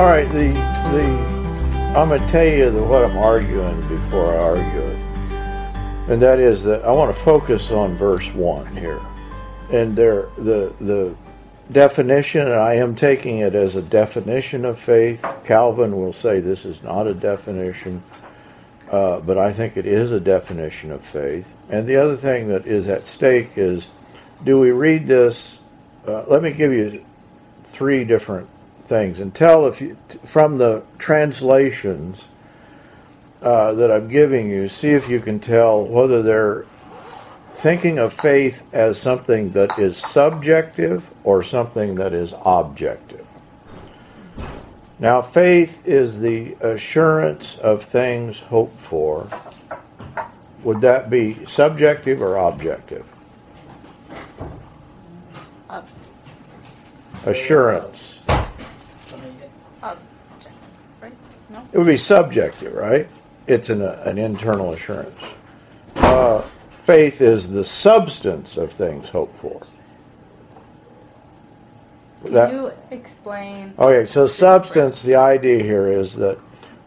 All right, the the I'm gonna tell you the, what I'm arguing before I argue it, and that is that I want to focus on verse one here, and there the the definition. And I am taking it as a definition of faith. Calvin will say this is not a definition, uh, but I think it is a definition of faith. And the other thing that is at stake is, do we read this? Uh, let me give you three different things and tell if you from the translations uh, that I'm giving you, see if you can tell whether they're thinking of faith as something that is subjective or something that is objective. Now, faith is the assurance of things hoped for. Would that be subjective or objective? Assurance. right? No? It would be subjective, right? It's an, an internal assurance. Uh, faith is the substance of things hoped for. Can That- you explain? Okay, so substance, the idea here is that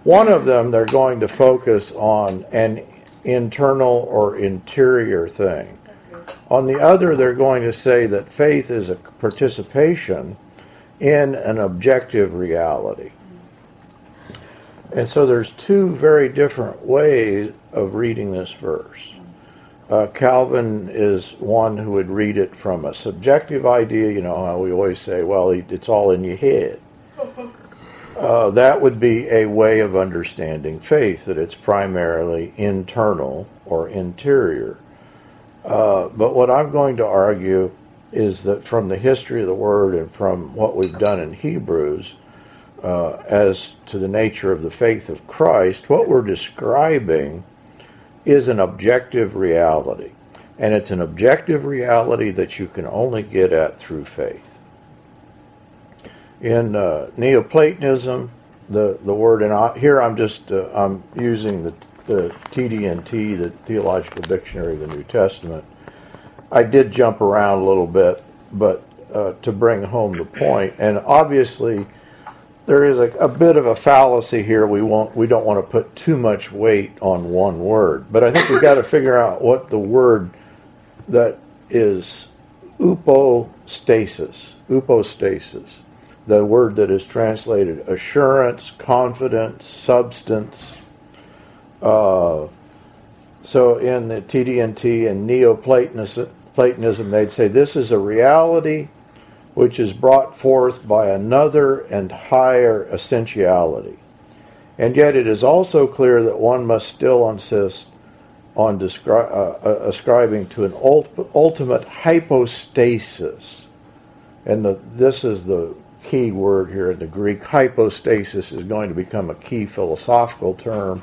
one of them they're going to focus on an internal or interior thing. On the other, they're going to say that faith is a participation in an objective reality. And so there's two very different ways of reading this verse. Uh, Calvin is one who would read it from a subjective idea. You know how we always say, well, it's all in your head. Uh, that would be a way of understanding faith, that it's primarily internal or interior. Uh, but what I'm going to argue is that from the history of the Word and from what we've done in Hebrews, uh, as to the nature of the faith of Christ, what we're describing is an objective reality. And it's an objective reality that you can only get at through faith. In uh, Neoplatonism, the, the word, and I, here I'm just uh, I'm using the, the TDNT, the Theological Dictionary of the New Testament. I did jump around a little bit, but uh, to bring home the point, and obviously there is a, a bit of a fallacy here. We won't we don't want to put too much weight on one word, but I think we've got to figure out what the word that is upostasis, upostasis, the word that is translated assurance, confidence, substance. Uh, so in the TDNT and Neoplatonism, Platonism, they'd say this is a reality which is brought forth by another and higher essentiality. And yet it is also clear that one must still insist on descri- uh, uh, ascribing to an ult- ultimate hypostasis. And the, this is the key word here in the Greek. Hypostasis is going to become a key philosophical term.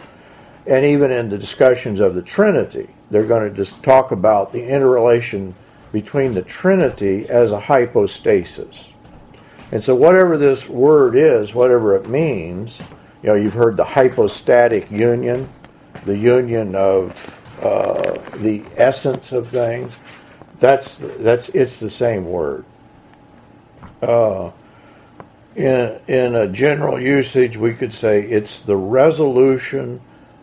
And even in the discussions of the Trinity, they're going to just talk about the interrelation between the Trinity as a hypostasis. And so, whatever this word is, whatever it means, you know, you've heard the hypostatic union, the union of uh, the essence of things. That's that's it's the same word. Uh, in in a general usage, we could say it's the resolution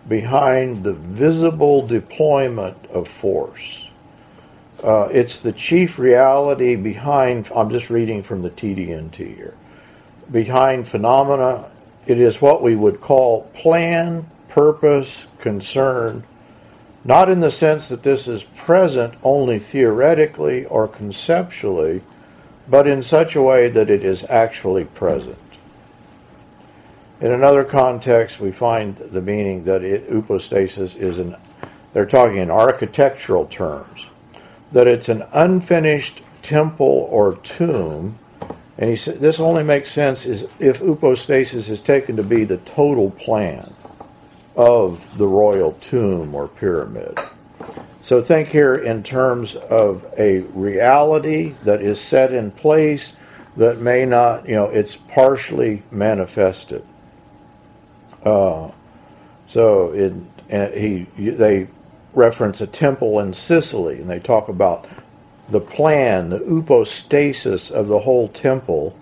behind the visible deployment of force. Uh, it's the chief reality behind, I'm just reading from the TDNT here, behind phenomena. It is what we would call plan, purpose, concern, not in the sense that this is present only theoretically or conceptually, but in such a way that it is actually present. In another context, we find the meaning that it, upostasis is an, they're talking in architectural terms, that it's an unfinished temple or tomb. And he said this only makes sense is if upostasis is taken to be the total plan of the royal tomb or pyramid. So think here in terms of a reality that is set in place that may not, you know, it's partially manifested. Uh, so and he they reference a temple in Sicily, and they talk about the plan, the upostasis of the whole temple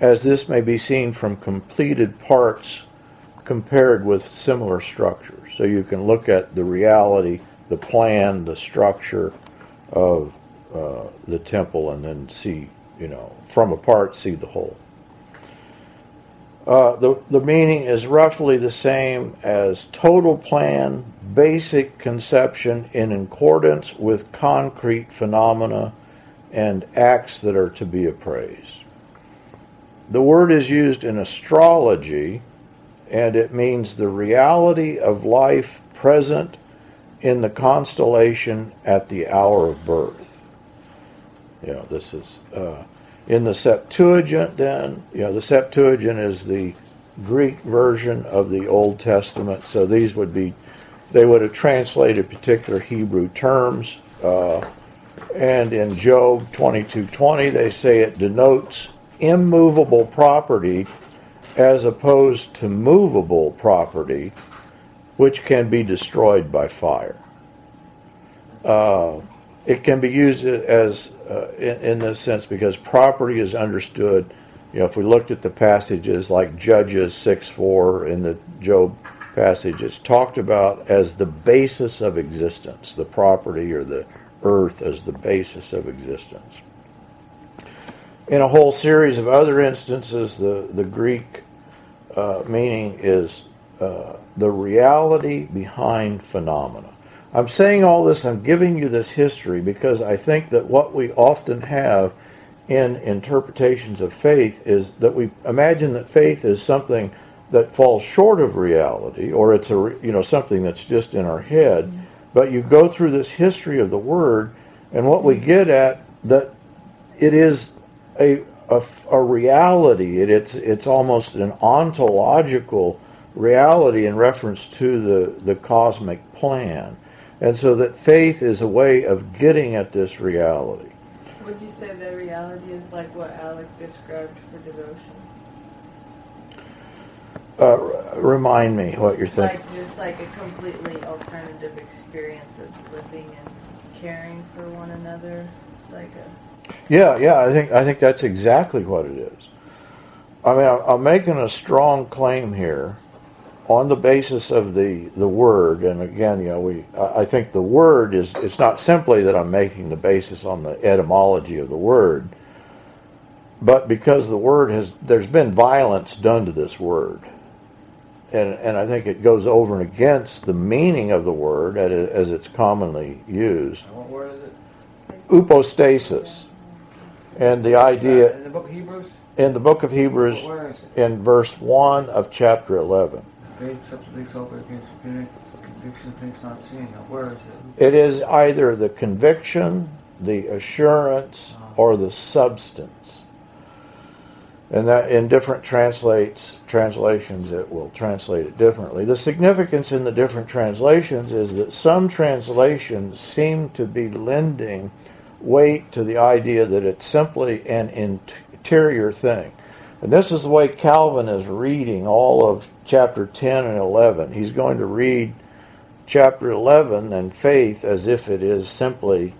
as this may be seen from completed parts compared with similar structures. So you can look at the reality, the plan, the structure of uh, the temple, and then see, you know, from a part, see the whole. Uh, the, the meaning is roughly the same as total plan, basic conception in accordance with concrete phenomena and acts that are to be appraised. The word is used in astrology and it means the reality of life present in the constellation at the hour of birth. You know, this is uh, in the Septuagint. Then, you know, the Septuagint is the Greek version of the Old Testament. So these would be, they would have translated particular Hebrew terms. Uh, and in Job 22:20, they say it denotes immovable property as opposed to movable property, which can be destroyed by fire. Uh, it can be used as uh, in, in, this sense because property is understood. You know, if we looked at the passages like Judges six four in the Job passage, it's talked about as the basis of existence, the property or the earth as the basis of existence. In a whole series of other instances, the, the Greek uh, meaning is uh, the reality behind phenomena. I'm saying all this, I'm giving you this history because I think that what we often have in interpretations of faith is that we imagine that faith is something that falls short of reality or it's a you know something that's just in our head mm-hmm. but you go through this history of the word and what we get at that it is a a, a reality. It, it's it's almost an ontological reality in reference to the, the cosmic plan. And so that faith is a way of getting at this reality. Would you say that reality is like what Alec described for devotion? Uh, remind me what you're thinking. Like just like a completely alternative experience of living and caring for one another. It's like a yeah, yeah, I think I think that's exactly what it is. I mean, I'm making a strong claim here on the basis of the, the word, and again, you know, we I think the word is it's not simply that I'm making the basis on the etymology of the word, but because the word has there's been violence done to this word, and and I think it goes over and against the meaning of the word as it's commonly used. What word is it? Upostasis. And the idea in the book of Hebrews, in the book of Hebrews, in verse one of chapter eleven. Where is it? It is either the conviction, the assurance, uh-huh. or the substance. And that in different translates translations it will translate it differently. The significance in the different translations is that some translations seem to be lending weight to the idea that it's simply an interior thing. And this is the way Calvin is reading all of chapter 10 and 11. He's going to read chapter 11 and faith as if it is simply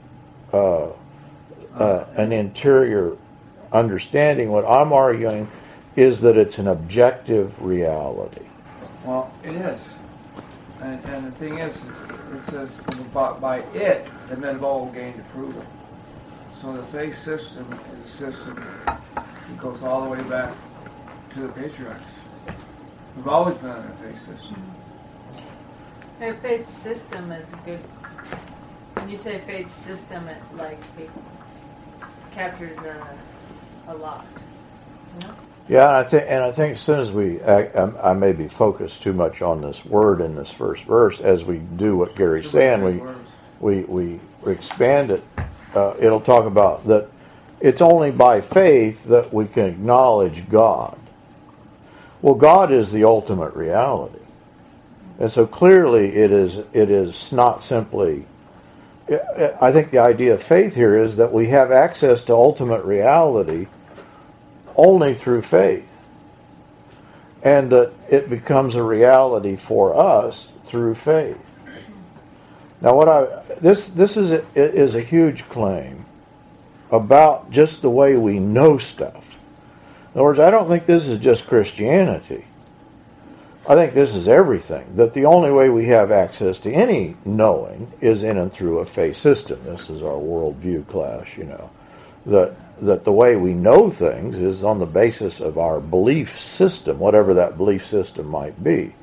uh, uh, an interior understanding. What I'm arguing is that it's an objective reality. Well, it is. And, and the thing is, it says, by it, the men have all gained approval. So the faith system is a system that goes all the way back to the patriarchs. We've always been on a faith system. Their faith system is good. When you say faith system, it like it captures a, a lot. You know? Yeah, I think, and I think as soon as we, I, I, may be focused too much on this word in this first verse, as we do what Gary's saying, we, we, we, we expand it uh, it'll talk about that it's only by faith that we can acknowledge God. Well, God is the ultimate reality. And so clearly it is it is not simply I think the idea of faith here is that we have access to ultimate reality only through faith. And that it becomes a reality for us through faith. Now, what I this this is a, is a huge claim about just the way we know stuff, other words, I don't think this is just Christianity. I think this is everything. That the only way we have access to any knowing is in and through a faith system. This is our worldview class, you know. That that the way we know things is on the basis of our belief system, whatever that belief system might be.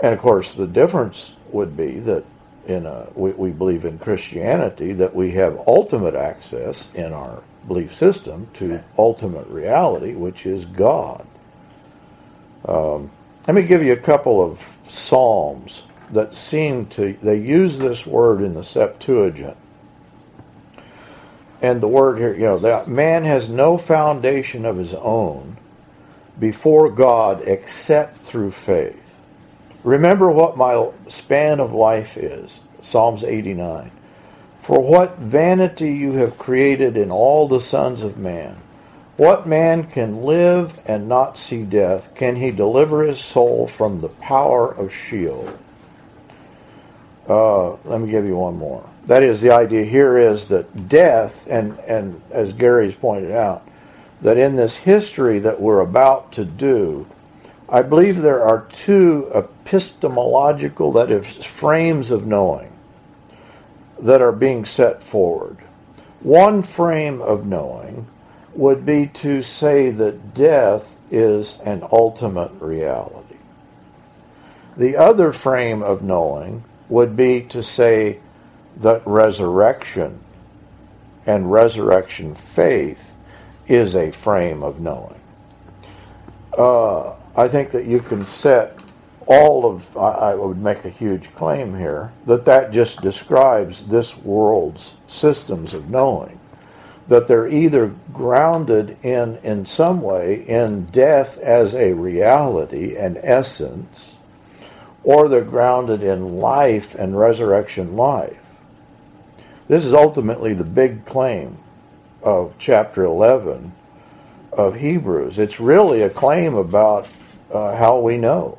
And of course, the difference would be that in a, we, we believe in Christianity that we have ultimate access in our belief system to ultimate reality, which is God. Um, let me give you a couple of psalms that seem to they use this word in the Septuagint. And the word here, you know, that man has no foundation of his own before God except through faith. Remember what my span of life is. Psalms 89. For what vanity you have created in all the sons of man. What man can live and not see death? Can he deliver his soul from the power of Sheol? Uh, let me give you one more. That is, the idea here is that death, and, and as Gary's pointed out, that in this history that we're about to do, I believe there are two epistemological, that is, frames of knowing that are being set forward. One frame of knowing would be to say that death is an ultimate reality. The other frame of knowing would be to say that resurrection and resurrection faith is a frame of knowing. Uh, I think that you can set all of, I, would make a huge claim here, that that just describes this world's systems of knowing. That they're either grounded in, in some way, in death as a reality and essence, or they're grounded in life and resurrection life. This is ultimately the big claim of chapter 11 of Hebrews. It's really a claim about uh, how we know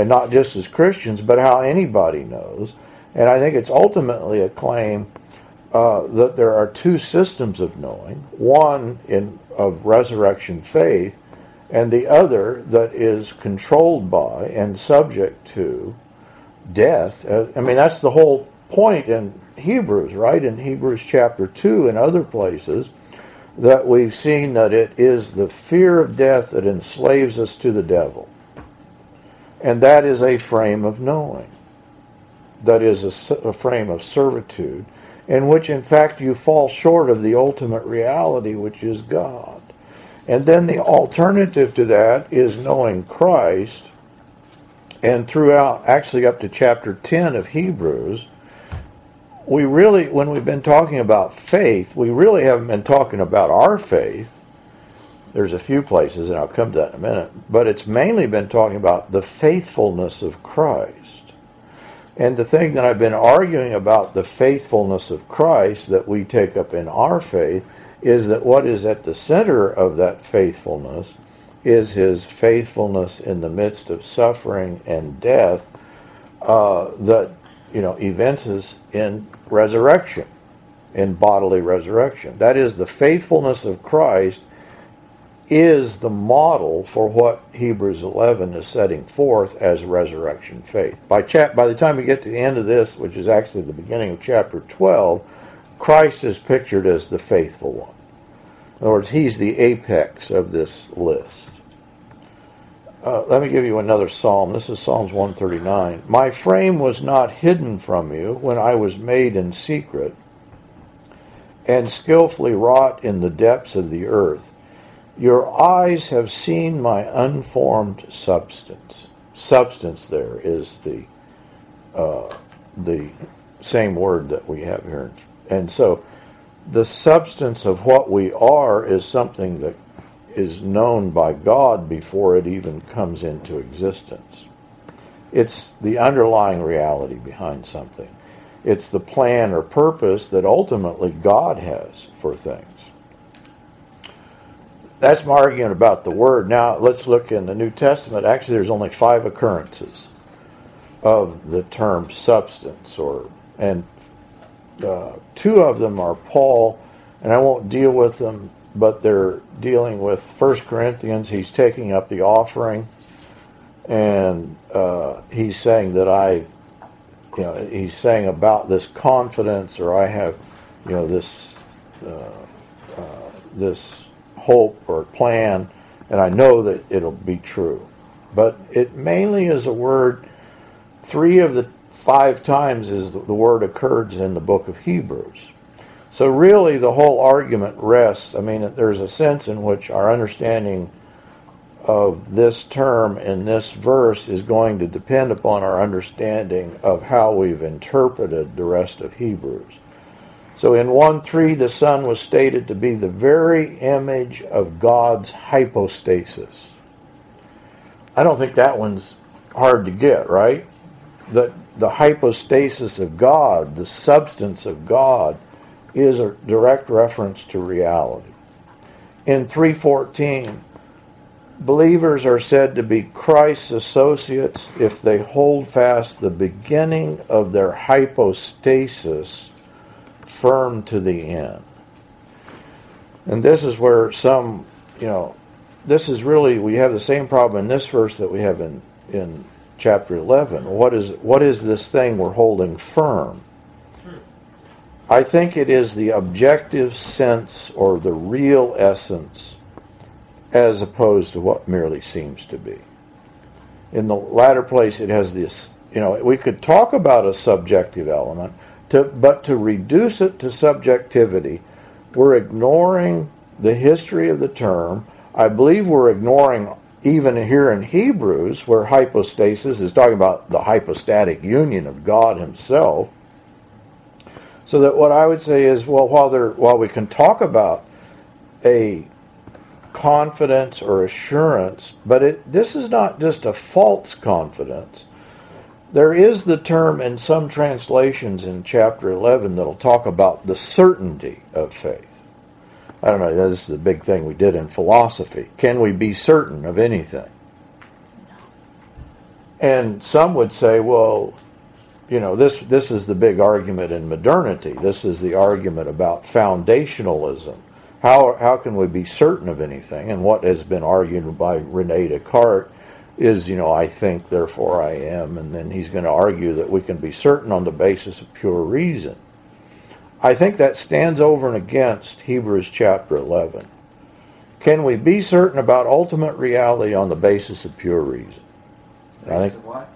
and not just as Christians, but how anybody knows. And I think it's ultimately a claim uh, that there are two systems of knowing one in, of resurrection faith, and the other that is controlled by and subject to death. Uh, I mean, that's the whole point in Hebrews, right? In Hebrews chapter 2 and other places, that we've seen that it is the fear of death that enslaves us to the devil. And that is a frame of knowing. That is a, a, frame of servitude, in which, in fact, you fall short of the ultimate reality, which is God. And then the alternative to that is knowing Christ. And throughout, actually up to chapter 10 of Hebrews, we really, when we've been talking about faith, we really haven't been talking about our faith there's a few places, and I'll come to that in a minute, but it's mainly been talking about the faithfulness of Christ. And the thing that I've been arguing about the faithfulness of Christ that we take up in our faith is that what is at the center of that faithfulness is his faithfulness in the midst of suffering and death uh, that you know evinces in resurrection, in bodily resurrection. That is the faithfulness of Christ is the model for what Hebrews 11 is setting forth as resurrection faith. By, chap- by the time we get to the end of this, which is actually the beginning of chapter 12, Christ is pictured as the faithful one. In other words, he's the apex of this list. Uh, let me give you another psalm. This is Psalms 139. My frame was not hidden from you when I was made in secret and skillfully wrought in the depths of the earth. Your eyes have seen my unformed substance. Substance there is the uh, the same word that we have here, and so the substance of what we are is something that is known by God before it even comes into existence. It's the underlying reality behind something. It's the plan or purpose that ultimately God has for things that's my argument about the word. Now let's look in the New Testament. Actually, there's only five occurrences of the term substance, or and uh, two of them are Paul, and I won't deal with them but they're dealing with First Corinthians. He's taking up the offering, and uh, he's saying that I, you know, he's saying about this confidence, or I have, you know, this uh, uh, this hope or plan, and I know that it'll be true. But it mainly is a word. Three of the five times is the, word occurs in the book of Hebrews. So really, the whole argument rests. I mean, there's a sense in which our understanding of this term in this verse is going to depend upon our understanding of how we've interpreted the rest of Hebrews. So in 1 3, the Son was stated to be the very image of God's hypostasis. I don't think that one's hard to get, right? The, the hypostasis of God, the substance of God, is a direct reference to reality. In 314, believers are said to be Christ's associates if they hold fast the beginning of their hypostasis firm to the end. And this is where some, you know, this is really we have the same problem in this verse that we have in in chapter 11. What is what is this thing we're holding firm? I think it is the objective sense or the real essence as opposed to what merely seems to be. In the latter place, it has this, you know, we could talk about a subjective element, to, but to reduce it to subjectivity, we're ignoring the history of the term. I believe we're ignoring even here in Hebrews, where hypostasis is talking about the hypostatic union of God Himself. So that what I would say is, well, while there, while we can talk about a confidence or assurance, but it, this is not just a false confidence. There is the term in some translations in chapter 11 that'll talk about the certainty of faith. I don't know, this is the big thing we did in philosophy. Can we be certain of anything? And some would say, well, you know, this, this is the big argument in modernity. This is the argument about foundationalism. How, how can we be certain of anything? And what has been argued by Rene Descartes is, you know, I think, therefore I am. And then he's going to argue that we can be certain on the basis of pure reason. I think that stands over and against Hebrews chapter 11. Can we be certain about ultimate reality on the basis of pure reason? I Basis think of what?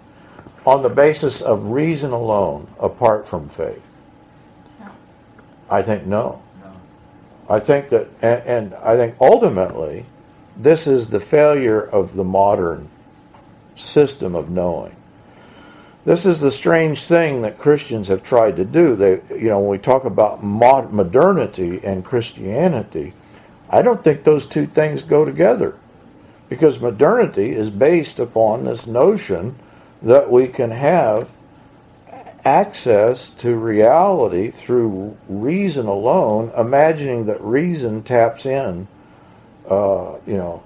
on the basis of reason alone, apart from faith. No. I think no. No. I think that, and, and I think ultimately, this is the failure of the modern system of knowing. This is the strange thing that Christians have tried to do. They, you know, when we talk about modernity and Christianity, I don't think those two things go together, because modernity is based upon this notion that we can have access to reality through reason alone, imagining that reason taps in, uh, you know,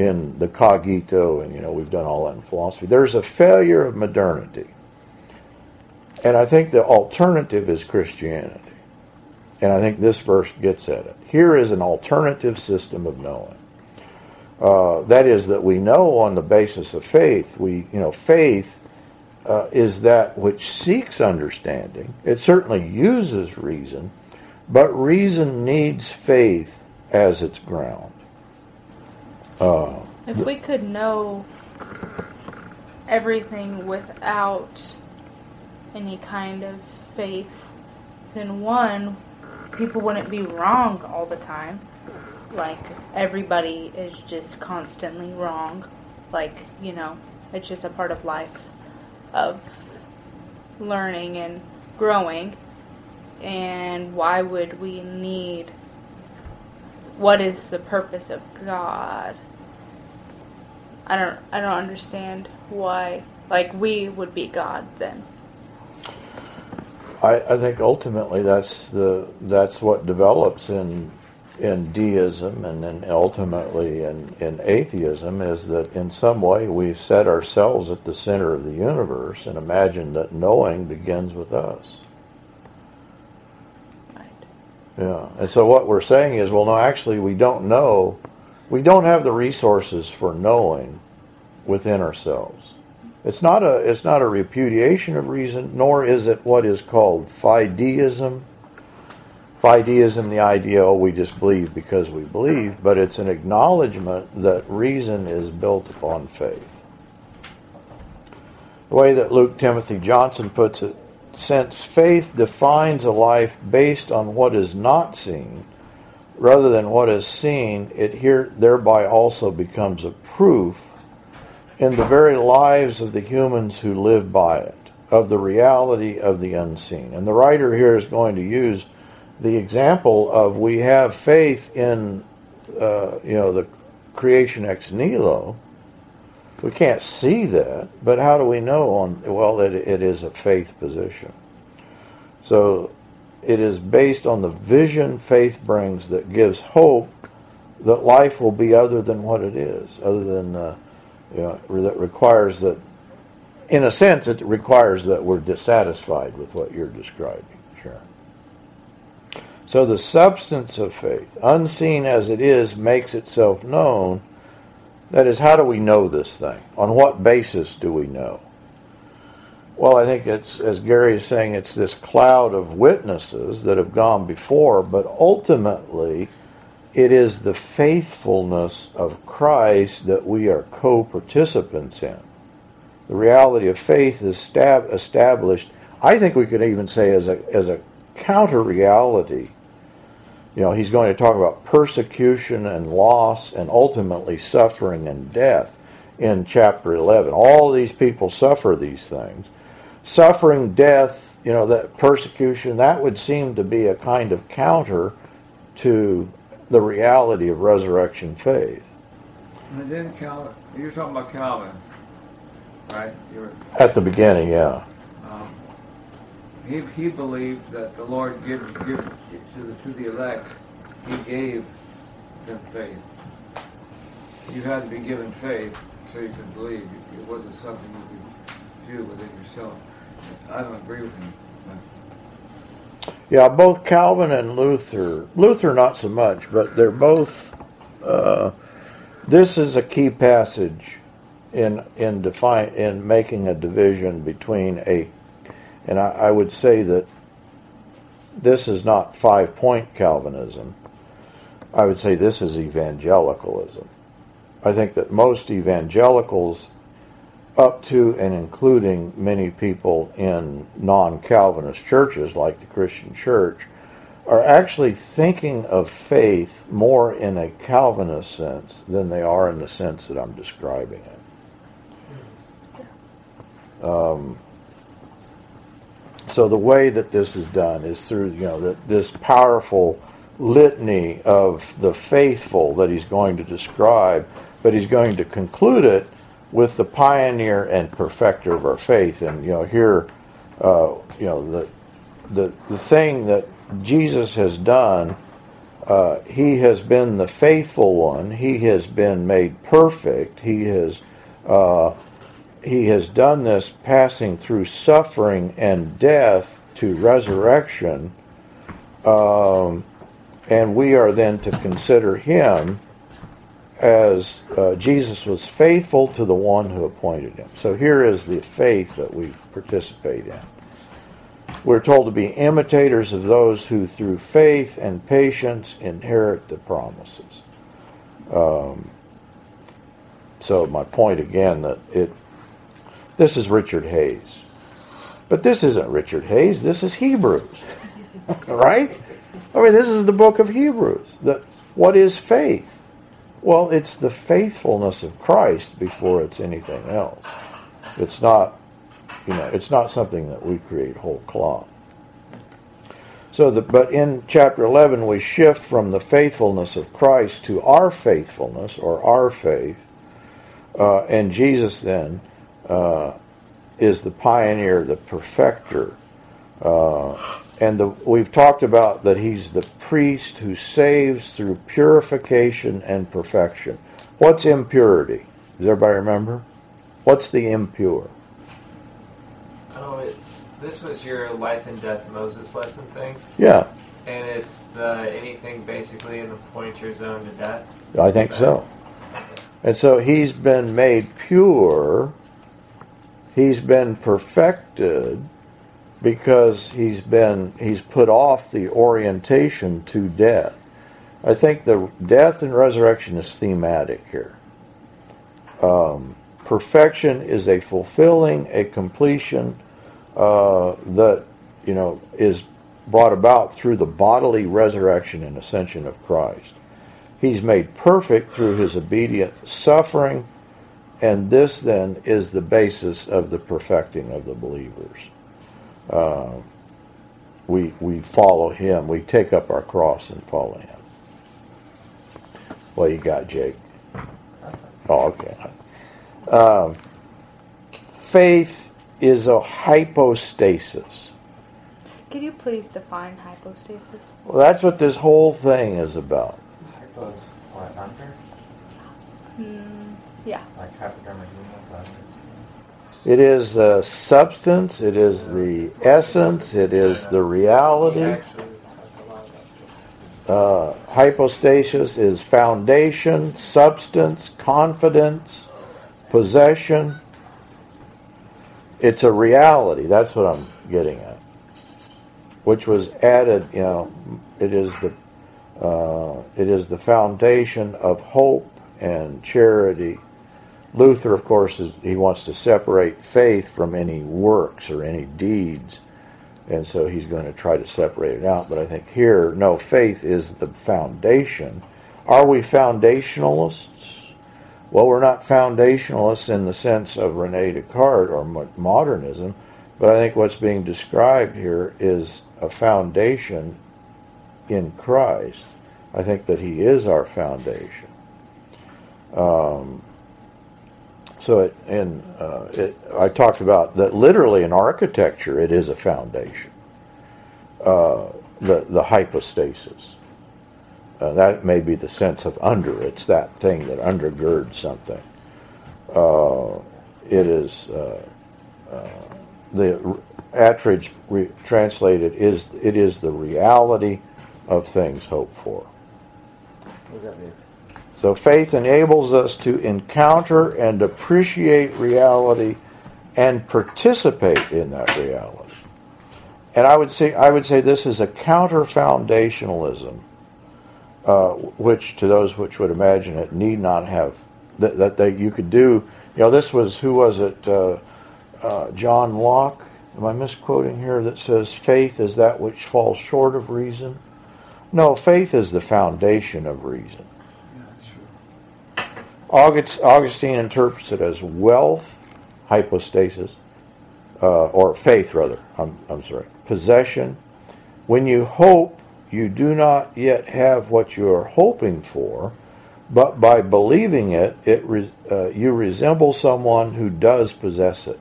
in the cogito, and you know, we've done all that in philosophy. There's a failure of modernity. And I think the alternative is Christianity. And I think this verse gets at it. Here is an alternative system of knowing. Uh, that is, that we know on the basis of faith. We, you know, faith uh, is that which seeks understanding. It certainly uses reason, but reason needs faith as its ground. Uh, If we could know everything without any kind of faith, then one, people wouldn't be wrong all the time. Like, everybody is just constantly wrong. Like, you know, it's just a part of life of learning and growing. And why would we need. What is the purpose of God? I don't I don't understand why like we would be God then. I, I think ultimately that's the that's what develops in in deism and then ultimately in, in atheism is that in some way we've set ourselves at the center of the universe and imagine that knowing begins with us. Right. Yeah. And so what we're saying is, well, no, actually, we don't know. We don't have the resources for knowing within ourselves. It's not a it's not a repudiation of reason, nor is it what is called fideism. Fideism, the idea, oh, we just believe because we believe, but it's an acknowledgement that reason is built upon faith. The way that Luke Timothy Johnson puts it, since faith defines a life based on what is not seen rather than what is seen, it here thereby also becomes a proof in the very lives of the humans who live by it, of the reality of the unseen. And the writer here is going to use the example of we have faith in, uh, you know, the creation ex nihilo. We can't see that, but how do we know on, well, that it is a faith position. So it is based on the vision faith brings that gives hope that life will be other than what it is, other than, uh, you know, that requires that, in a sense, it requires that we're dissatisfied with what you're describing, Sharon. So the substance of faith, unseen as it is, makes itself known. That is, how do we know this thing? On what basis do we know? Well, I think it's, as Gary is saying, it's this cloud of witnesses that have gone before, but ultimately, it is the faithfulness of Christ that we are co participants in. The reality of faith is stab- established, I think we could even say, as a, as a counter reality you know, he's going to talk about persecution and loss and ultimately suffering and death in chapter 11. All these people suffer these things. Suffering, death, you know, that persecution, that would seem to be a kind of counter to the reality of resurrection faith. And then Calvin, you're talking about Calvin, right? You're, At the beginning, yeah. um, he, he believed that the Lord gives, gives to the, to the elect, he gave them faith. You had to be given faith so you could believe. It wasn't something you could do within yourself. I don't agree with him. Yeah, both Calvin and Luther, Luther not so much, but they're both. Uh, this is a key passage in in define in making a division between a, and I, I would say that this is not five point Calvinism. I would say this is evangelicalism. I think that most evangelicals, up to and including many people in non Calvinist churches like the Christian church, are actually thinking of faith more in a Calvinist sense than they are in the sense that I'm describing it. Um, so the way that this is done is through you know the, this powerful litany of the faithful that he's going to describe, but he's going to conclude it with the pioneer and perfecter of our faith. And you know here, uh, you know the the the thing that Jesus has done. Uh, he has been the faithful one. He has been made perfect. He has uh, he has done this passing through suffering and death to resurrection, um, and we are then to consider him as uh, Jesus was faithful to the one who appointed him. So here is the faith that we participate in. We're told to be imitators of those who, through faith and patience, inherit the promises. Um, so my point again that it this is Richard Hays. But this isn't Richard Hays, this is Hebrews. right? I mean, this is the book of Hebrews. The, what is faith? Well, it's the faithfulness of Christ before it's anything else. It's not, you know, it's not something that we create whole cloth. So, the, but in chapter 11, we shift from the faithfulness of Christ to our faithfulness or our faith. Uh, and Jesus then uh, is the pioneer, the perfecter. Uh, and the, we've talked about that he's the priest who saves through purification and perfection. What's impurity? Does everybody remember? What's the impure? Oh, it's this was your life and death Moses lesson thing. Yeah. And it's the anything basically in the pointer zone to death. I think so. And so he's been made pure, he's been perfected because he's been he's put off the orientation to death. I think the death and resurrection is thematic here. Um, perfection is a fulfilling, a completion uh, that you know is brought about through the bodily resurrection and ascension of Christ. He's made perfect through his obedient suffering, and this then is the basis of the perfecting of the believers. Uh, we we follow him. We take up our cross and follow him. What you got, Jake? Oh, okay. Um, faith is a hypostasis. Could you please define hypostasis? Well, that's what this whole thing is about. Hypos, what, under? Mm, yeah. Like hypodermic needles, under? It is the substance, it is the essence, it is the reality. Uh, hypostasis is foundation, substance, confidence, possession. It's a reality. That's what I'm getting at. Which was added, you know, it is the uh, it is the foundation of hope and charity. Luther, of course, is, he wants to separate faith from any works or any deeds, and so he's going to try to separate it out. But I think here, no, faith is the foundation. Are we foundationalists? Well, we're not foundationalists in the sense of Rene Descartes or modernism, but I think what's being described here is a foundation in Christ. I think that He is our foundation. Um, so, it, in uh, it, I talked about that literally in architecture, it is a foundation. Uh, the the hypostasis. Uh, that may be the sense of under. It's that thing that undergirds something. Uh, it is uh, uh, the Attridge re- translated is it is the reality of things hoped for. What does that mean? So faith enables us to encounter and appreciate reality and participate in that reality. And I would say I would say this is a counter foundationalism, uh, which to those which would imagine it need not have that, that they, you could do. You know, this was who was it? Uh, uh, John Locke. Am I misquoting here? That says faith is that which falls short of reason. No, faith is the foundation of reason. August, Augustine interprets it as wealth, hypostasis, uh, or faith rather. I'm, I'm sorry, possession. When you hope, you do not yet have what you are hoping for, but by believing it, it re, uh, you resemble someone who does possess it.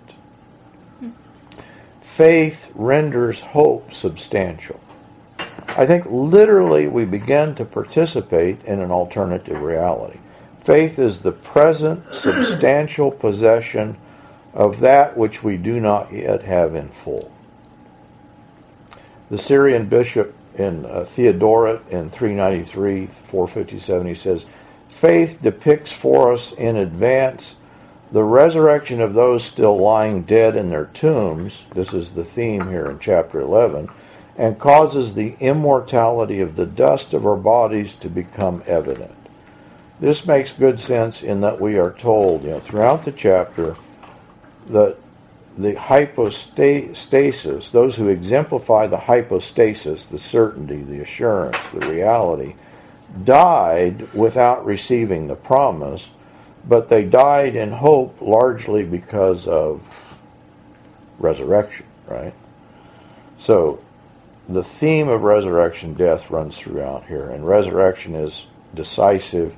Faith renders hope substantial. I think literally we begin to participate in an alternative reality. Faith is the present substantial possession of that which we do not yet have in full. The Syrian bishop in uh, Theodoret in 393, 457, he says, Faith depicts for us in advance the resurrection of those still lying dead in their tombs. This is the theme here in chapter 11 and causes the immortality of the dust of our bodies to become evident. This makes good sense in that we are told, you know, throughout the chapter that the hypostasis, those who exemplify the hypostasis, the certainty, the assurance, the reality, died without receiving the promise, but they died in hope largely because of resurrection, right? So the theme of resurrection death runs throughout here and resurrection is decisive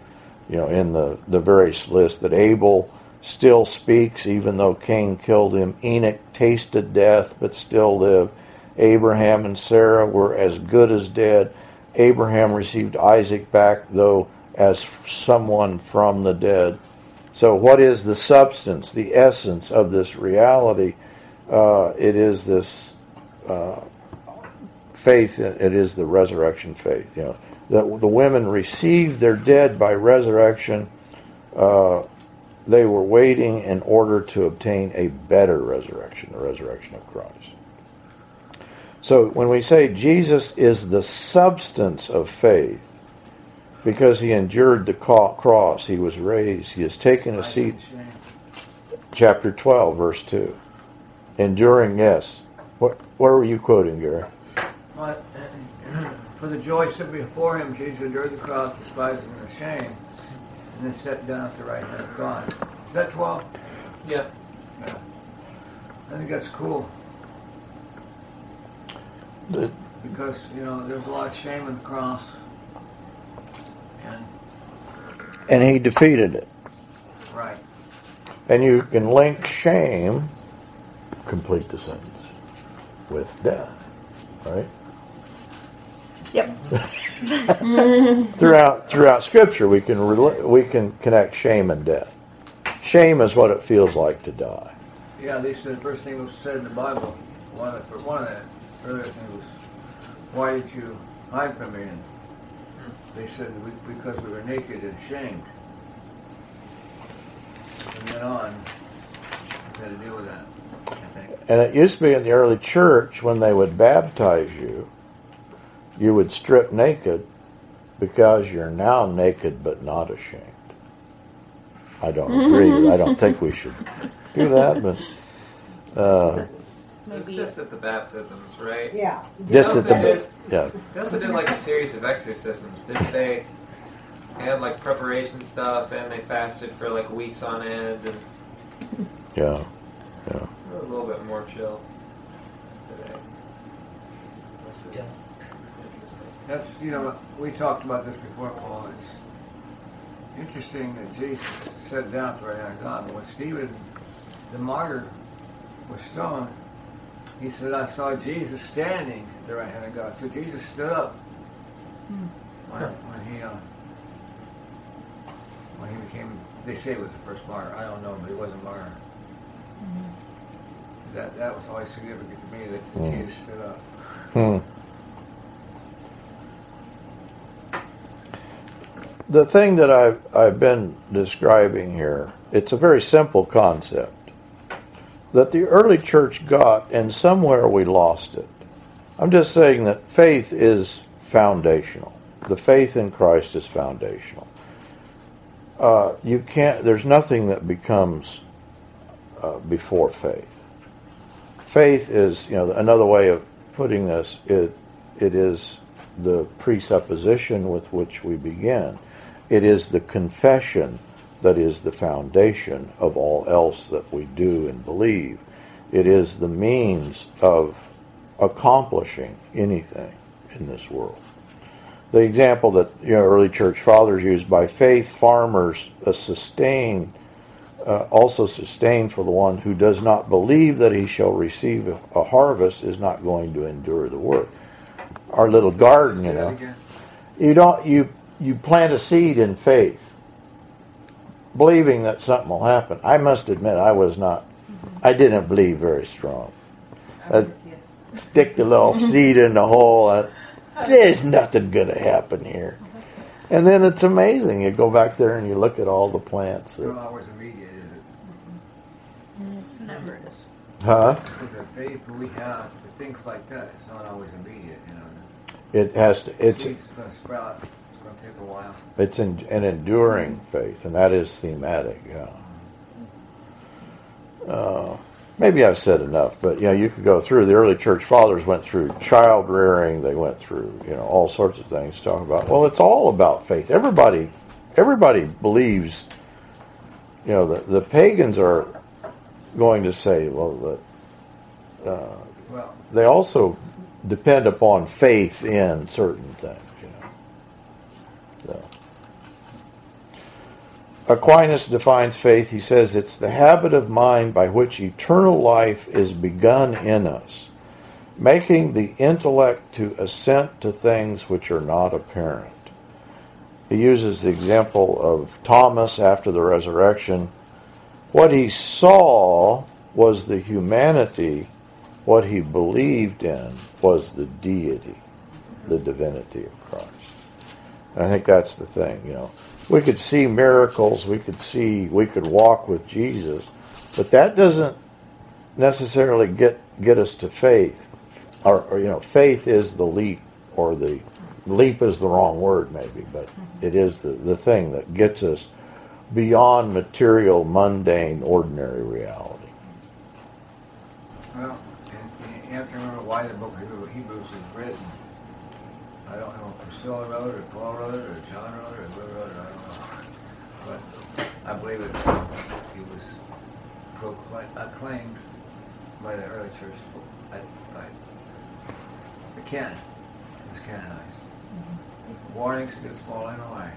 you know in the the various lists that abel still speaks even though cain killed him enoch tasted death but still lived abraham and sarah were as good as dead abraham received isaac back though as someone from the dead so what is the substance the essence of this reality uh, it is this uh, faith. It is the resurrection faith. You know, that the women received their dead by resurrection. Uh, they were waiting in order to obtain a better resurrection, the resurrection of Christ. So when we say Jesus is the substance of faith, because he endured the cross, he was raised, he has taken a seat. Chapter 12, verse 2. Enduring, yes. What, where were you quoting, Gary? But, For the joy set before him, Jesus endured the cross, despising the shame, and then sat down at the right hand of God. Is that 12? Yeah. Yeah. I think that's cool The, because, you know, there's a lot of shame in the cross. And, and he defeated it. right. And you can link shame, complete the sentence, with death, right? Yep. Throughout throughout Scripture, we can rela- we can connect shame and death. Shame is what it feels like to die. Yeah, they said the first thing was said in the Bible. One of the, one of the earlier things was, "Why did you hide from me?" And they said we, because we were naked and shamed." From then on, we had to deal with that. I think. And it used to be in the early church when they would baptize you, you would strip naked because you're now naked but not ashamed. I don't agree. I don't think we should do that, but uh, It's just at the baptisms, right? Yeah. just at the did- yeah. They also did like a series of exorcisms, didn't they? They had like preparation stuff, and they fasted for like weeks on end, and Yeah, yeah. a little bit more chill today. Which is interesting. That's you know we talked about this before, Paul. It's interesting that Jesus sat down at the right hand of God, but when Stephen, the martyr, was stoned, he said, "I saw Jesus standing at the right hand of God." So Jesus stood up when, when he uh, when he became. They say he was the first martyr. I don't know, but he was a martyr. That that was always significant to me that Mm. Jesus stood up. Hmm. The thing that I've, I've been describing here, it's a very simple concept that the early church got, and somewhere we lost it. I'm just saying that faith is foundational. The faith in Christ is foundational. Uh, you can't. There's nothing that becomes uh, before faith. Faith is, you know, another way of putting this. It it is the presupposition with which we begin. It is the confession that is the foundation of all else that we do and believe. It is the means of accomplishing anything in this world. The example that you know, early church fathers used by faith, farmers uh, sustain, uh, also sustain for the one who does not believe that he shall receive a, a harvest is not going to endure the work. Our little garden, you know, you don't you you plant a seed in faith, believing that something will happen. I must admit, I was not. I didn't believe very strong. I'm Uh. Stick the little seed in the hole. Uh, there's nothing going to happen here. And then it's amazing. You go back there and you look at all the plants. It's That, not always immediate, is it? never is. huh? So the faith we have for things like that, it's not always immediate, you know. It has to. It's Seed's gonna sprout, take a while. it's an, an enduring faith, and that is thematic. Yeah. Uh, maybe I've said enough, but you know, you could go through. The early church fathers went through child rearing. They went through you know all sorts of things. Talk about well, it's all about faith. Everybody, everybody believes. You know, the the pagans are going to say, well, the, uh, Well, they also depend upon faith in certain things. You know. So. Aquinas defines faith. He says it's the habit of mind by which eternal life is begun in us, making the intellect to assent to things which are not apparent. He uses the example of Thomas after the resurrection. What he saw was the humanity What he believed in was the deity, the divinity of Christ. I think that's the thing, you know. We could see miracles, we could see, we could walk with Jesus, but that doesn't necessarily get get us to faith. Or, or you know, faith is the leap, or the leap is the wrong word, maybe, but mm-hmm. it is the, the thing that gets us beyond material, mundane, ordinary reality. Well, and you have to remember why the book of Hebrews is written. I don't know if Priscilla wrote it, or Paul wrote it, or John wrote it, or wrote it, I don't know. But I believe it, it was proclaimed, acclaimed by the early church, by, by the canon. It was canonized. Mm-hmm. Warnings against falling away.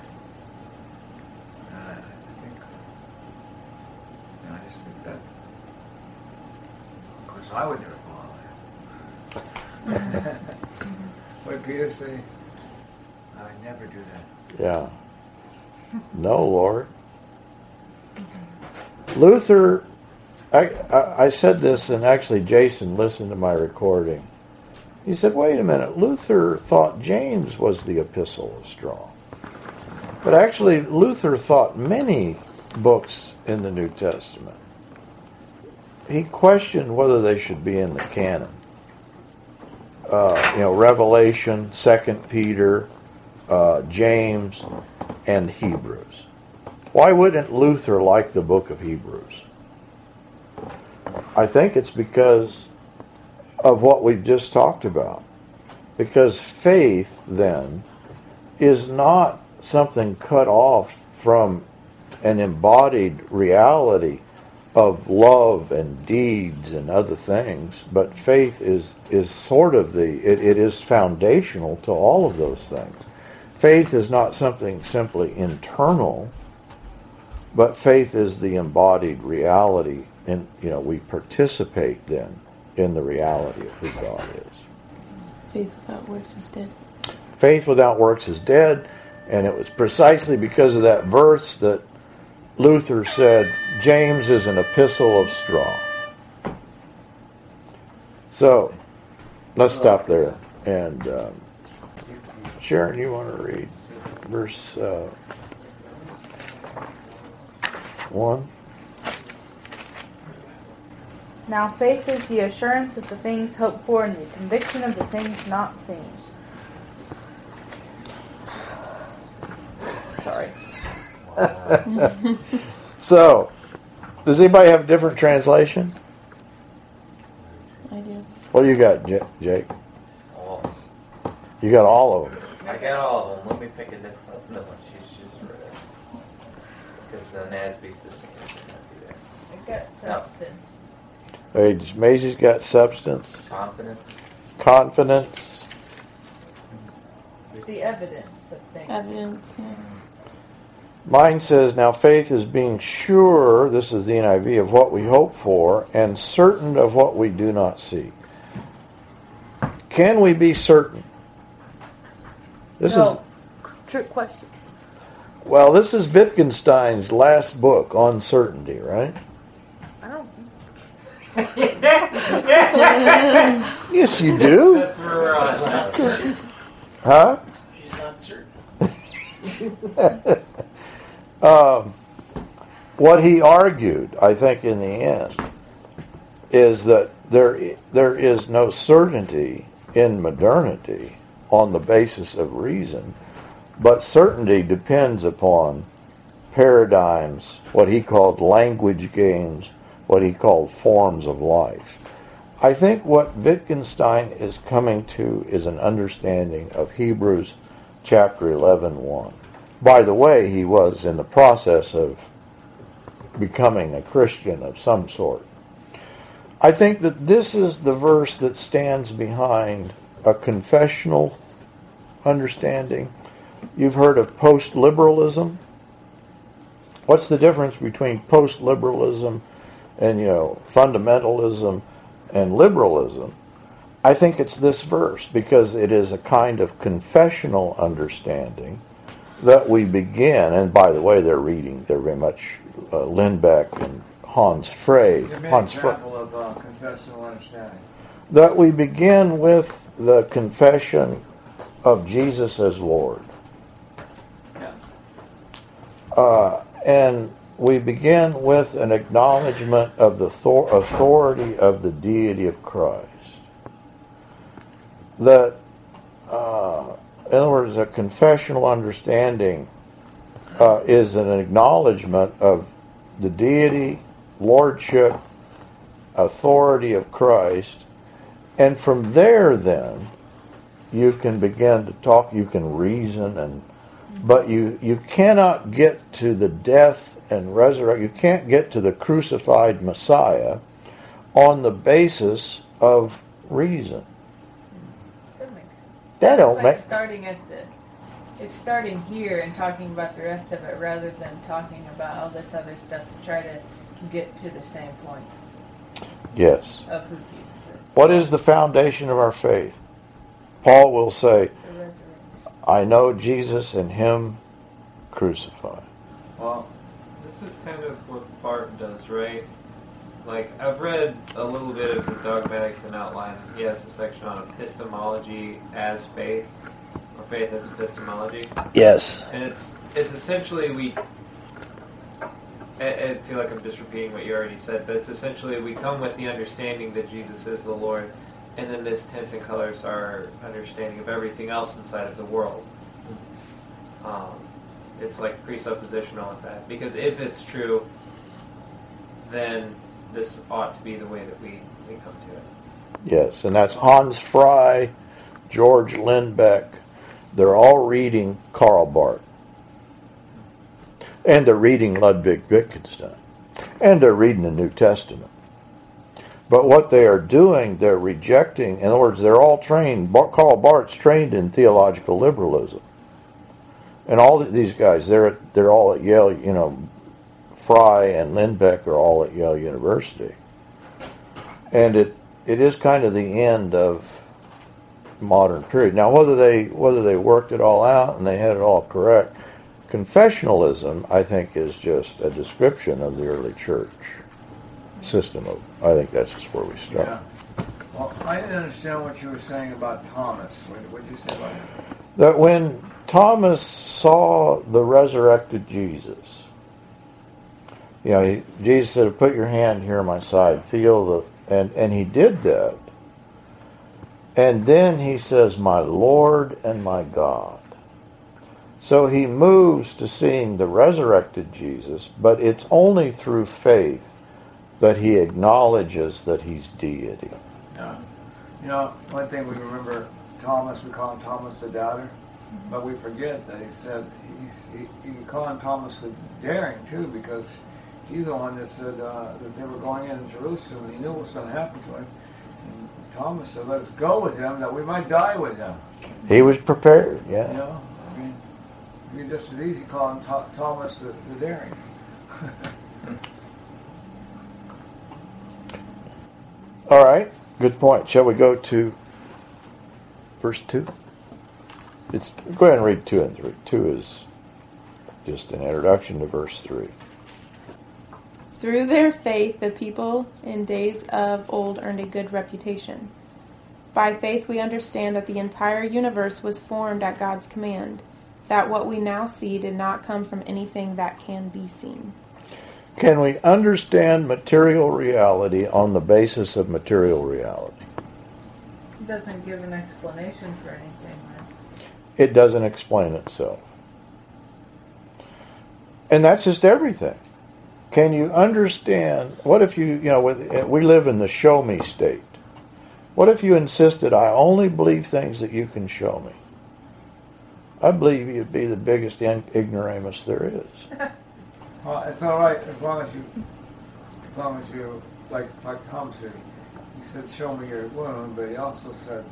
And I, I think, know, I just think that of course, I would never fall away. what did Peter say? I never do that. Yeah. No, Lord. Luther, I, I, I said this, and actually Jason listened to my recording. He said, wait a minute, Luther thought James was the epistle of straw. But actually, Luther thought many books in the New Testament. He questioned whether they should be in the canon. Uh, you know, Revelation, Second Peter, uh, James, and Hebrews. Why wouldn't Luther like the book of Hebrews? I think it's because of what we've just talked about. Because faith, then, is not something cut off from an embodied reality of love and deeds and other things, but faith is, is sort of the, it, it is foundational to all of those things. Faith is not something simply internal, but faith is the embodied reality, and you know we participate then in the reality of who God is. Faith without works is dead. Faith without works is dead, and it was precisely because of that verse that Luther said James is an epistle of straw. So let's stop there. And um, Sharon, you want to read verse uh, 1? Now faith is the assurance of the things hoped for and the conviction of the things not seen. Sorry. So, does anybody have a different translation? I do. What do you got, J- Jake? Oh, You got all of them. I got all of them. Let me pick a different. No, she's just read it. Because the NASB system is not there. It got substance. Hey, Maisie's got substance, Confidence. confidence. The evidence of things. Evidence. Yeah. Mine says, Now faith is being sure, this is the NIV, of what we hope for, and certain of what we do not see. Can we be certain? This is, no. Trick question. well, this is Wittgenstein's last book on certainty, right? I don't. Yes, you do. That's where we're on. Huh? She's not certain. um, what he argued, I think, in the end, is that there there is no certainty in modernity on the basis of reason, but certainty depends upon paradigms, what he called language games, what he called forms of life. I think what Wittgenstein is coming to is an understanding of Hebrews chapter 11, 1. By the way, he was in the process of becoming a Christian of some sort. I think that this is the verse that stands behind a confessional understanding. You've heard of post liberalism. What's the difference between post liberalism and, you know, fundamentalism and liberalism? I think it's this verse because it is a kind of confessional understanding that we begin, and by the way, they're reading, they're very much uh, Lindbeck and Hans Frei. Give me an Hans Frei. of uh, confessional understanding. that we begin with the confession of Jesus as Lord. Yeah. Uh, and we begin with an acknowledgement of the thor- authority of the deity of Christ. That, uh, in other words, a confessional understanding uh, is an acknowledgement of the deity, lordship, authority of Christ. And from there, then, you can begin to talk, you can reason, and but you, you cannot get to the death and resurrection, you can't get to the crucified Messiah on the basis of reason. That makes sense. That don't it's make like starting at the. It's starting here and talking about the rest of it rather than talking about all this other stuff to try to get to the same point yes. of who Jesus is. What is the foundation of our faith? Paul will say, I know Jesus and Him crucified. Well, This is kind of what Barth does, right? Like, I've read a little bit of his dogmatics and outline. He has a section on epistemology as faith, or faith as epistemology. Yes. And it's it's essentially we. I, I feel like I'm just repeating what you already said, but it's essentially we come with the understanding that Jesus is the Lord, and then this tints and colors our understanding of everything else inside of the world. Um, it's like presuppositional with that because if it's true, then this ought to be the way that we, we come to it. Yes, and that's Hans Frei, George Lindbeck. They're all reading Karl Barth. And they're reading Ludwig Wittgenstein. And they're reading the New Testament. But what they are doing, they're rejecting, in other words, they're all trained, Karl Barth's trained in theological liberalism. And all these guys, they're, they're all at Yale, you know, Frei and Lindbeck are all at Yale University. And it, it is kind of the end of modern period. Now, whether they whether they worked it all out and they had it all correct, confessionalism, I think, is just a description of the early church system. Of I think that's just where we start. yeah. Well, I didn't understand what you were saying about Thomas. What what did you say about him? That when Thomas saw the resurrected Jesus, you know, Jesus said, "Put your hand here on my side, feel the," and and he did that. And then he says, "My Lord and my God." So he moves to seeing the resurrected Jesus, but it's only through faith that he acknowledges that he's deity. Yeah. You know, one thing we remember Thomas, we call him Thomas the Doubter, but we forget that he said he's, he, you call him Thomas the Daring too, because he's the one that said uh, that they were going in Jerusalem and he knew what was going to happen to him. And Thomas said, "Let's go with him, that we might die with him." He was prepared, You yeah. know, I mean, you just as easy call him Tho- Thomas the, the Daring. All right, good point. Shall we go to verse 2? It's, go ahead and read 2 and 3. 2 is just an introduction to verse 3. Through their faith, the people in days of old earned a good reputation. By faith, we understand that the entire universe was formed at God's command, that what we now see did not come from anything that can be seen. Can we understand material reality on the basis of material reality? It doesn't give an explanation for anything, right? It doesn't explain itself. And that's just everything. Can you understand? What if you, you know, with, eh, we live in the show me state. What if you insisted, I only believe things that you can show me? I believe you'd be the biggest ignoramus there is. Well, it's all right as long as you, as long as you, like like Tom said, he said, "Show me your wound," but he also said,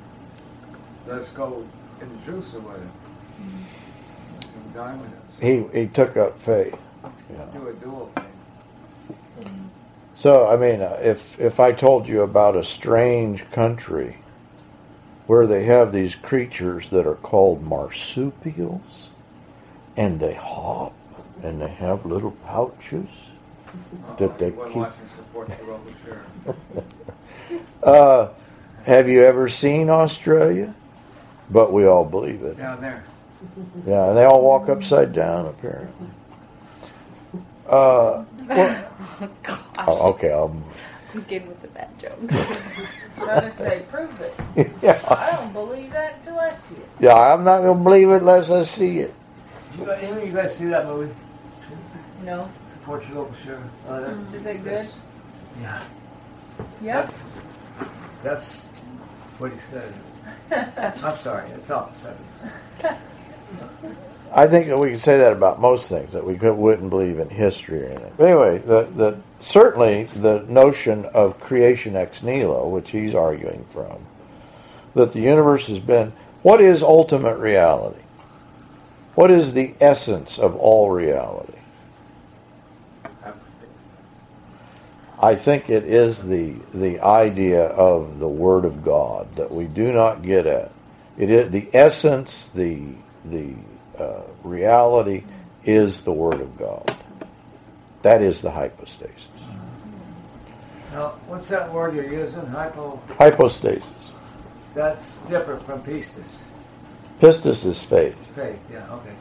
"Let's go into Jerusalem with him, mm-hmm. Let's dine with him." He, he took up faith. Yeah. Do a dual thing. So, I mean, uh, if if I told you about a strange country where they have these creatures that are called marsupials, and they hop and they have little pouches, That Uh-oh, they he wasn't keep- watching the local uh, Have you ever seen Australia? But we all believe it. Down there. Yeah, and they all walk upside down apparently. Uh, well- Gosh, oh, okay, I'll begin with the bad jokes. Trying to say, prove it. yeah, I don't believe that until I see it. yeah. I'm not gonna believe it unless I see it. You guys, any of you guys see that movie? No. Support your local sheriff. Uh, that- Is it good? Yeah. Yeah. That's, that's what he said. I'm sorry, it's off the subject. I think that we can say that about most things that we could, wouldn't believe in history or anything. But anyway, the, the certainly the notion of creation ex nihilo, which he's arguing from, that the universe has been. What is ultimate reality? What is the essence of all reality? I think it is the the idea of the Word of God that we do not get at. It is the essence, the the uh, reality is the Word of God. That is the hypostasis. Now, what's that word you're using? Hypo. Hypostasis. That's different from pistis. Pistis is faith. Faith. Yeah. Okay.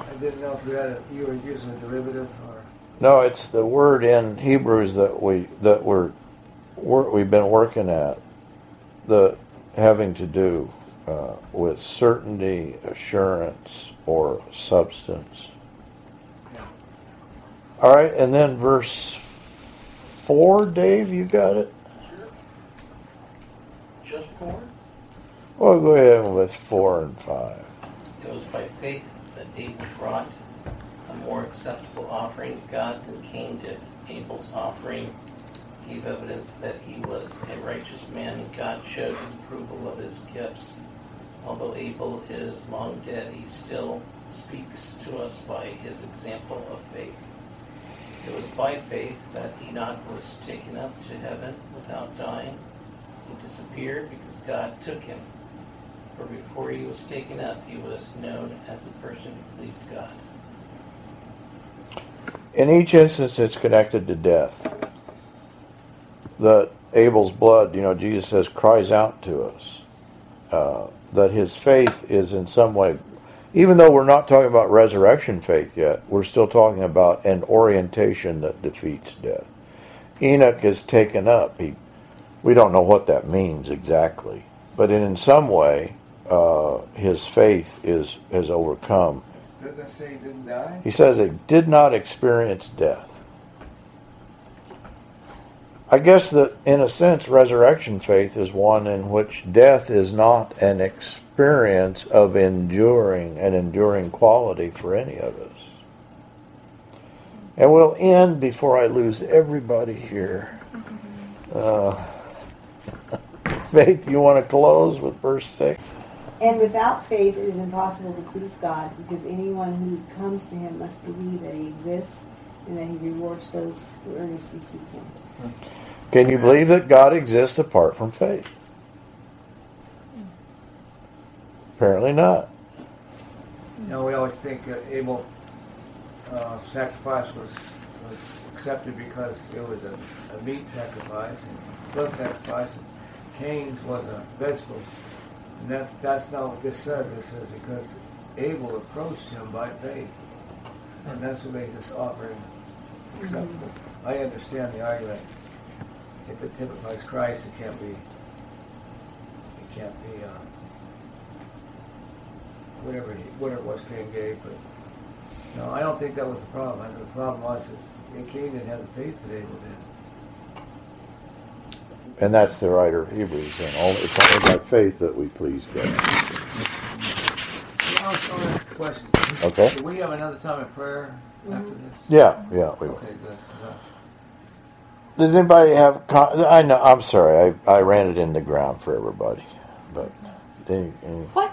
I didn't know if you had a, you were using a derivative or. No, it's the word in Hebrews that we that we're, we're we've been working at, the having to do uh, with certainty, assurance, or substance. All right, and then verse four, Dave, you got it. Sure. Just four? Well, go ahead with four and five. It was by faith that Abel brought a more acceptable offering to God than Cain did. Abel's offering gave evidence that he was a righteous man, and God showed his approval of his gifts. Although Abel is long dead, he still speaks to us by his example of faith. It was by faith that Enoch was taken up to heaven without dying. He disappeared because God took him. For before he was taken up, he was known as a person who pleased God. In each instance, it's connected to death. That Abel's blood, you know, Jesus says, cries out to us. Uh, that his faith is in some way, even though we're not talking about resurrection faith yet, we're still talking about an orientation that defeats death. Enoch is taken up. He, we don't know what that means exactly, but in, in some way, uh, his faith is has overcome Didn't say he didn't die? he says it did not experience death. I guess that, in a sense, resurrection faith is one in which death is not an experience of enduring, an enduring quality for any of us. And we'll end before I lose everybody here. Uh, Faith, you want to close with verse 6? And without faith, it is impossible to please God, because anyone who comes to him must believe that he exists and that he rewards those who earnestly seek him. Can you believe that God exists apart from faith? Apparently not. You know, we always think that Abel uh, sacrifice was, was accepted because it was a, a meat sacrifice and blood sacrifice. And Cain's was a vegetable. And that's that's not what this says. It says because Abel approached him by faith. And that's what made this offering acceptable. I understand the argument. If it typifies Christ, it can't be it can't be uh, whatever he, whatever was Cain gave, but no, I don't think that was the problem. I think the problem was that Cain didn't have the faith that Abel did. And that's the writer of Hebrews. And only, it's only by faith that we please God. I was going to ask a question. Okay? Do we have another time of prayer after this? Yeah, yeah, we will. Okay, good. Does anybody have? Con- I know. I'm sorry. I, I ran it in the ground for everybody, but they, any- What?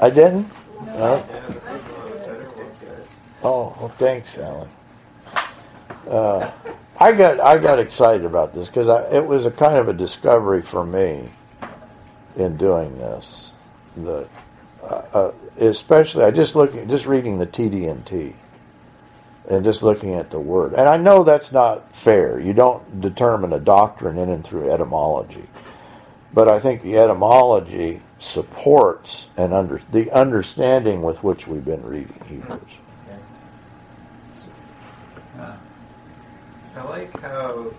I didn't. No? Oh, well, thanks, Alan. Uh, I got I got excited about this because it was a kind of a discovery for me in doing this. The uh, uh, especially I just looking just reading the TDNT and just looking at the word. And I know that's not fair. You don't determine a doctrine in and through etymology. But I think the etymology supports and under the understanding with which we've been reading Hebrews. Yeah. I like how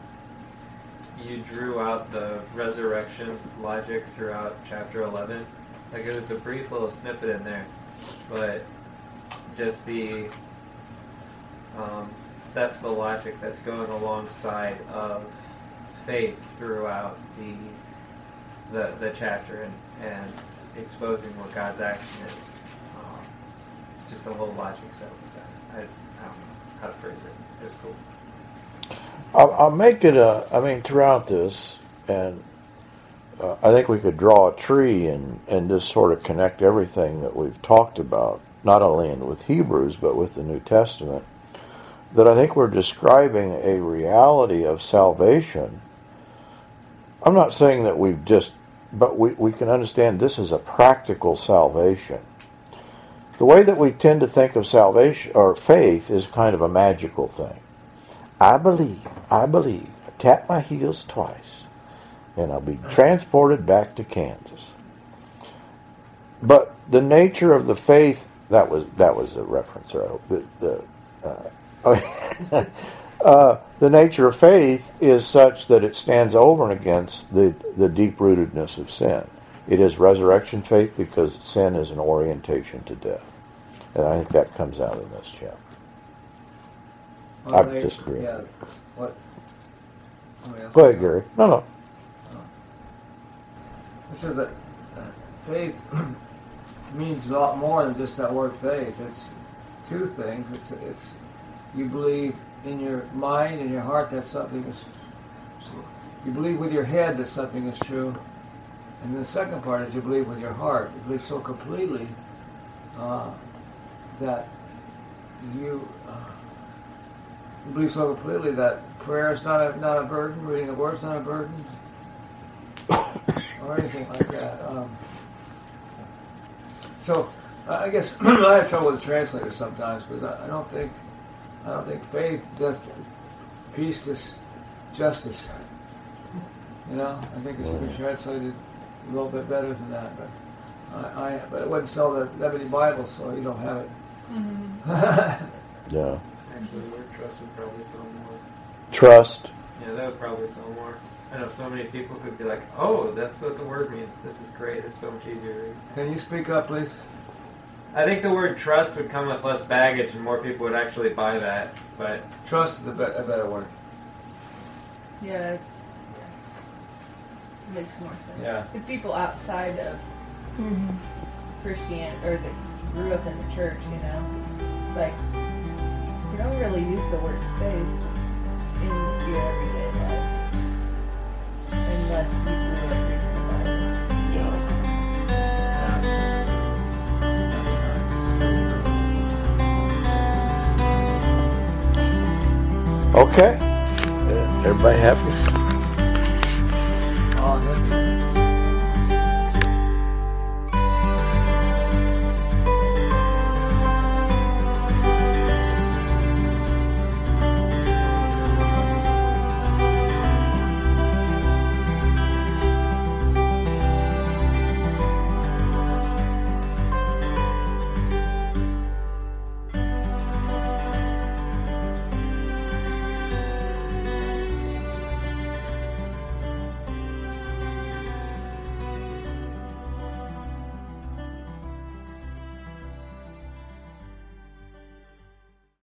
you drew out the resurrection logic throughout chapter 11. Like it was a brief little snippet in there, but just the um, that's the logic that's going alongside of faith throughout the the, the chapter and, and exposing what God's action is. Um, just the whole logic set with that. I, I don't know how to phrase it. It was cool. I'll, I'll make it a. I mean, throughout this, and uh, I think we could draw a tree and and just sort of connect everything that we've talked about, not only in, with Hebrews but with the New Testament. That I think we're describing a reality of salvation. I'm not saying that we've just, but we, we can understand this is a practical salvation. The way that we tend to think of salvation or faith is kind of a magical thing. I believe, I believe. I tap my heels twice, and I'll be transported back to Kansas. But the nature of the faith that was that was a reference. I hope the, the uh, uh, the nature of faith is such that it stands over and against the the deep rootedness of sin. It is resurrection faith because sin is an orientation to death, and I think that comes out in this chapter. I disagree. Yeah, what? oh, yeah. Go ahead, Gary. No, no. This is that uh, faith means a lot more than just that word faith. It's two things. It's it's you believe in your mind and your heart that something is. You believe with your head that something is true, and the second part is you believe with your heart. You believe so completely uh, that you. Uh, you believe so completely that prayer is not a, not a burden, reading the word is not a burden, or anything like that. Um, so I I guess I have trouble with the translator sometimes because I, I don't think I don't think faith does peace does justice. You know, I think it's been translated a little bit better than that, but I, I but it wouldn't sell the Ebony Bible, so you don't have it. Yeah. Actually, the word trust would probably sell more. Trust. Yeah, that would probably sell more. I know so many people could be like, "Oh, that's what the word means. This is great. It's so much easier to read." Can you speak up, please? I think the word trust would come with less baggage, and more people would actually buy that. But Trust is a, be- a better word. Yeah, it's, yeah. It makes more sense. Yeah. To people outside of Mm-hmm. Christianity, or that grew up in the church, you know, like, you don't really use the word faith in your everyday life. Unless you grew up reading. Okay. Everybody happy? Oh, that'd be-